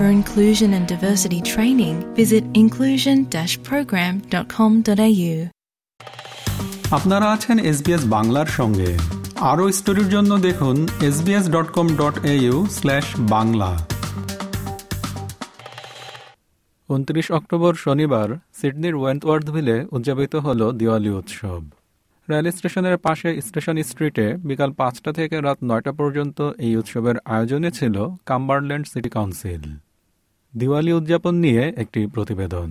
For inclusion and diversity training, visit inclusion-program.com.au. আপনারা আছেন SBS বাংলার সঙ্গে। আরও স্টোরির জন্য দেখুন SBS dot com dot au slash Bangla. উনত্রিশ অক্টোবর শনিবার সিডনির ওয়েন্টওয়ার্থভিলে উদযাপিত হল দিওয়ালি উৎসব। রেল স্টেশনের পাশে স্টেশন স্ট্রিটে বিকাল পাঁচটা থেকে রাত নয়টা পর্যন্ত এই উৎসবের আয়োজনে ছিল কাম্বারল্যান্ড সিটি কাউন্সিল। দিওয়ালি উদযাপন নিয়ে একটি প্রতিবেদন।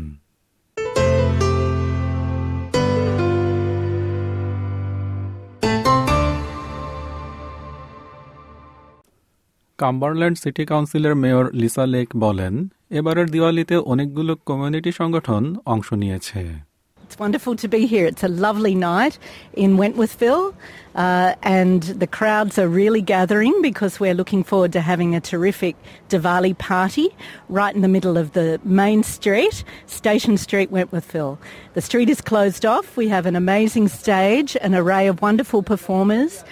কাম্বারল্যান্ড সিটি কাউন্সিলের মেয়র লিসা লেক বলেন, এবারের দিওয়ালিতে অনেকগুলো কমিউনিটি সংগঠন অংশ নিয়েছে। It's wonderful to be here. It's a lovely night in Wentworthville, uh, and the crowds are really gathering because we're looking forward to having a terrific Diwali party right in the middle of the main street, Station Street, Wentworthville. The street is closed off. We have an amazing stage, an array of wonderful performers,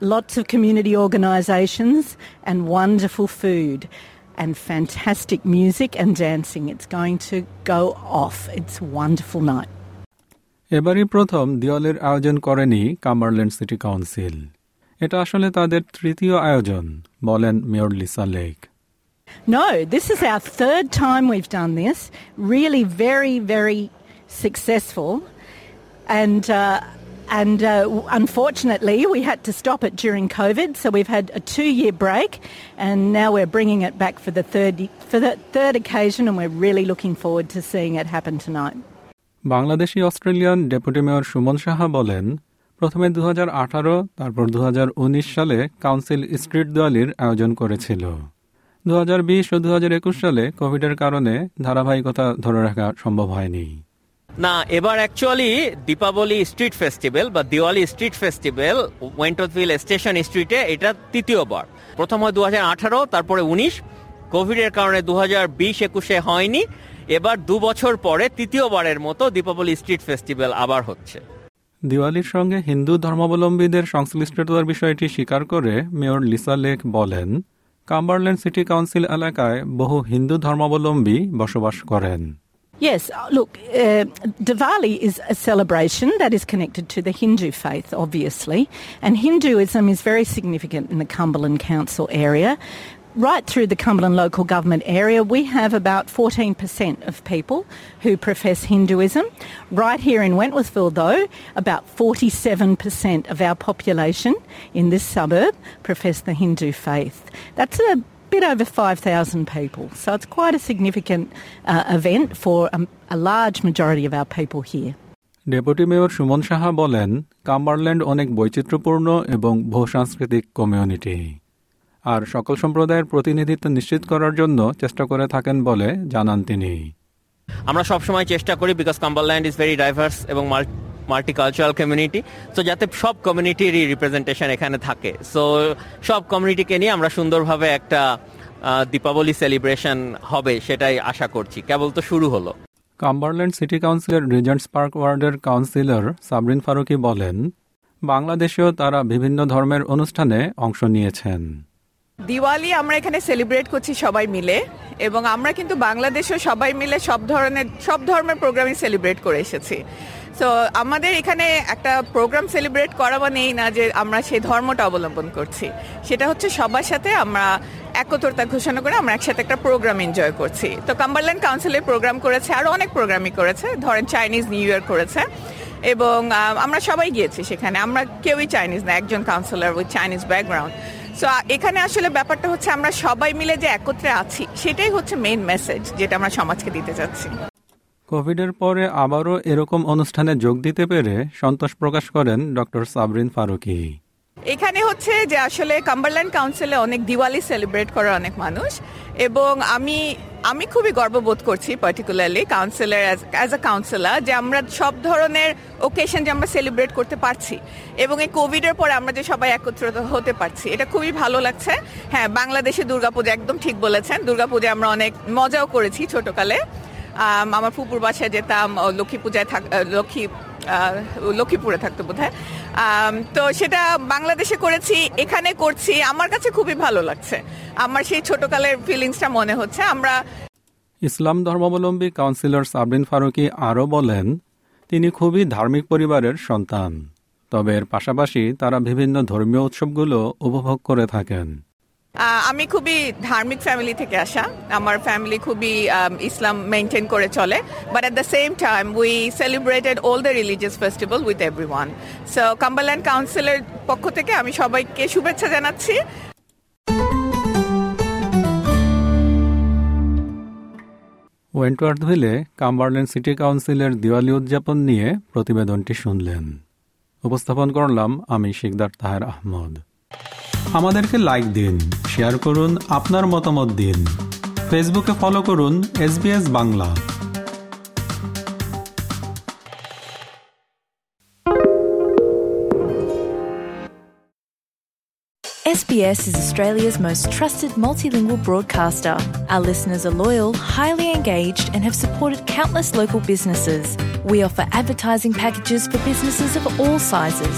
lots of community organisations, and wonderful food. And fantastic music and dancing. It's going to go off. It's a wonderful night. এবারই প্রথম দিওয়ালির আয়োজন করেনি Cumberland city council এটা আসলে তাদের তৃতীয় আয়োজন বলেন mayor Lisa Lake No, this is our third time we've done this. Really, very, very successful. And uh, and uh, unfortunately, we had to stop it during COVID, so we've had a two-year break, and now we're bringing it back for the third for the third occasion, and we're really looking forward to seeing it happen tonight. Bangladeshi Australian deputy mayor Suman Saha বলেন, প্রথমে দু হাজার আঠারো, তারপর দু হাজার উনিশ সালে কাউন্সিল স্ট্রিট দিওয়ালির আয়োজন করেছিল। দু হাজার বিশ ও দু হাজার একুশ সালে কোভিডের কারণে ধারাবাহিকতা ধরে রাখা সম্ভব হয়নি। না, এবার অ্যাকচুয়ালি দীপাবলি স্ট্রিট ফেস্টিভ্যাল বা Diwali street festival Wentworthville station স্ট্রিটে এটা তৃতীয়বার। প্রথম হয় দু হাজার আঠারো, তারপরে উনিশ। কোভিডের কারণে দু হাজার বিশ একুশে হয়নি। এবার দু বছর পরে তৃতীয়বারের মতো দীপাবলি স্ট্রিট ফেস্টিভ্যাল আবার হচ্ছে দিওয়ালির সঙ্গে হিন্দু ধর্মাবলম্বীদের সংশ্লিষ্টতার বিষয়টি স্বীকার করে মেয়র লিসা লেক বলেন কাম্বারল্যান্ড সিটি কাউন্সিল এলাকায় বহু হিন্দু ধর্মাবলম্বী বসবাস করেন Yes, look, uh, Diwali is a celebration that is connected to the Hindu faith, obviously, and Hinduism is very significant in the Cumberland Council area. Right through the Cumberland local government area, we have about 14% of people who profess Hinduism. Right here in Wentworthville, though, about 47% of our population in this suburb profess the Hindu faith. That's a bit over 5,000 people, so it's quite a significant uh, event for a, a large majority of our people here. Deputy mayor Suman Saha বলেন Cumberland অনেক বৈচিত্র্যপূর্ণ এবং বহুসাংস্কৃতিক community আর সকল সম্প্রদায়ের প্রতিনিধিত্ব নিশ্চিত করার জন্য চেষ্টা করে থাকেন বলে জানান তিনি। আমরা সবসময় চেষ্টা করি because Cumberland is very diverse এবং মাল্টিকালচারাল কমিউনিটি তো যাতে সব কমিউনিটিরই রিপ্রেজেন্টেশন এখানে থাকে। সো সব কমিউনিটিকে নিয়ে আমরা সুন্দরভাবে একটা দীপাবলি সেলিব্রেশন হবে সেটাই আশা করছি। কেবল তো শুরু হলো। কাম্বারল্যান্ড সিটি কাউন্সিলের রিজেন্টস পার্ক ওয়ার্ডের কাউন্সিলর সাবরিন ফারুকি বলেন বাংলাদেশেও তারা বিভিন্ন ধর্মের অনুষ্ঠানে অংশ নিয়েছেন। দিওয়ালি আমরা এখানে সেলিব্রেট করছি সবাই মিলে, এবং আমরা কিন্তু বাংলাদেশেও সবাই মিলে সব ধরনের, সব ধর্মের প্রোগ্রামই সেলিব্রেট করে এসেছি। সো আমাদের এখানে একটা প্রোগ্রাম সেলিব্রেট করা নেই না যে আমরা সেই ধর্মটা অবলম্বন করছি। সেটা হচ্ছে সবার সাথে আমরা একত্রতা ঘোষণা করে আমরা একসাথে একটা প্রোগ্রাম এনজয় করছি। তো কাম্বারল্যান্ড কাউন্সিলের প্রোগ্রাম করেছে আরও অনেক প্রোগ্রামই করেছে, ধরেন চাইনিজ নিউ ইয়ার করেছে, এবং আমরা সবাই গিয়েছি সেখানে। আমরা কেউই চাইনিজ না, একজন councillor with Chinese background so এখানে আসলে ব্যাপারটা হচ্ছে আমরা সবাই মিলে যে একত্রে আছি, সেটাই হচ্ছে মেইন মেসেজ যেটা আমরা সমাজকে দিতে চাচ্ছি। কোভিডের পরে আবারও এরকম অনুষ্ঠানে যোগ দিতে পেরে সন্তোষ প্রকাশ করেন ডক্টর সাবরিন ফারুকি। এখানে হচ্ছে যে আসলে কাম্বারল্যান্ড কাউন্সিলে অনেক দিওয়ালি সেলিব্রেট করে অনেক মানুষ এবং আমি আমি খুবই গর্ববোধ করছি particularly councillor as a councillor যে আমরা সব ধরনের ওকেশন যে আমরা সেলিব্রেট করতে পারছি এবং এই কোভিডের পরে আমরা যে সবাই একত্রিত হতে পারছি, এটা খুবই ভালো লাগছে। হ্যাঁ বাংলাদেশে দুর্গাপূজা একদম ঠিক বলেছেন। দুর্গাপূজা আমরা অনেক মজাও করেছি ছোটকালে। আমার ফুপুর বাসায় যেতাম লক্ষ্মী পূজায় থাক লক্ষ্মী লক্ষ্মীপুরে থাকতো বোধ তো সেটা বাংলাদেশে করেছি, এখানে করছি। আমার কাছে খুবই ভালো লাগছে। আমার সেই ছোটকালের ফিলিংসটা মনে হচ্ছে। আমরা ইসলাম ধর্মাবলম্বী কাউন্সিলর সাবরিন ফারুকি আরও বলেন, তিনি খুবই ধার্মিক পরিবারের সন্তান। তবে এর পাশাপাশি তারা বিভিন্ন ধর্মীয় উৎসবগুলো উপভোগ করে থাকেন। আমি খুবই ধার্মিক ফ্যামিলি থেকে আসা। আমার ফ্যামিলি খুবই ইসলাম মেনটেন করে চলে। But at the same time we celebrated all the religious festival with every one so Cumberland কাউন্সিলের পক্ষ থেকে আমি সবাইকে শুভেচ্ছা জানাচ্ছি। ওয়েন্টওয়ার্থভিলে কাম্বারল্যান্ড সিটি কাউন্সিলের দিওয়ালি উদযাপন নিয়ে প্রতিবেদনটি শুনলেন। উপস্থাপন করলাম আমি শিকদার তাহের আহমদ। আমাদেরকে লাইক দিন শেয়ার করুন আপনার মতামত দিন ফেসবুকে ফলো করুন S Bangla SBS is Australia's most trusted multilingual broadcaster. Our listeners are loyal, highly engaged, and have supported countless local businesses. We offer advertising packages for businesses of all sizes.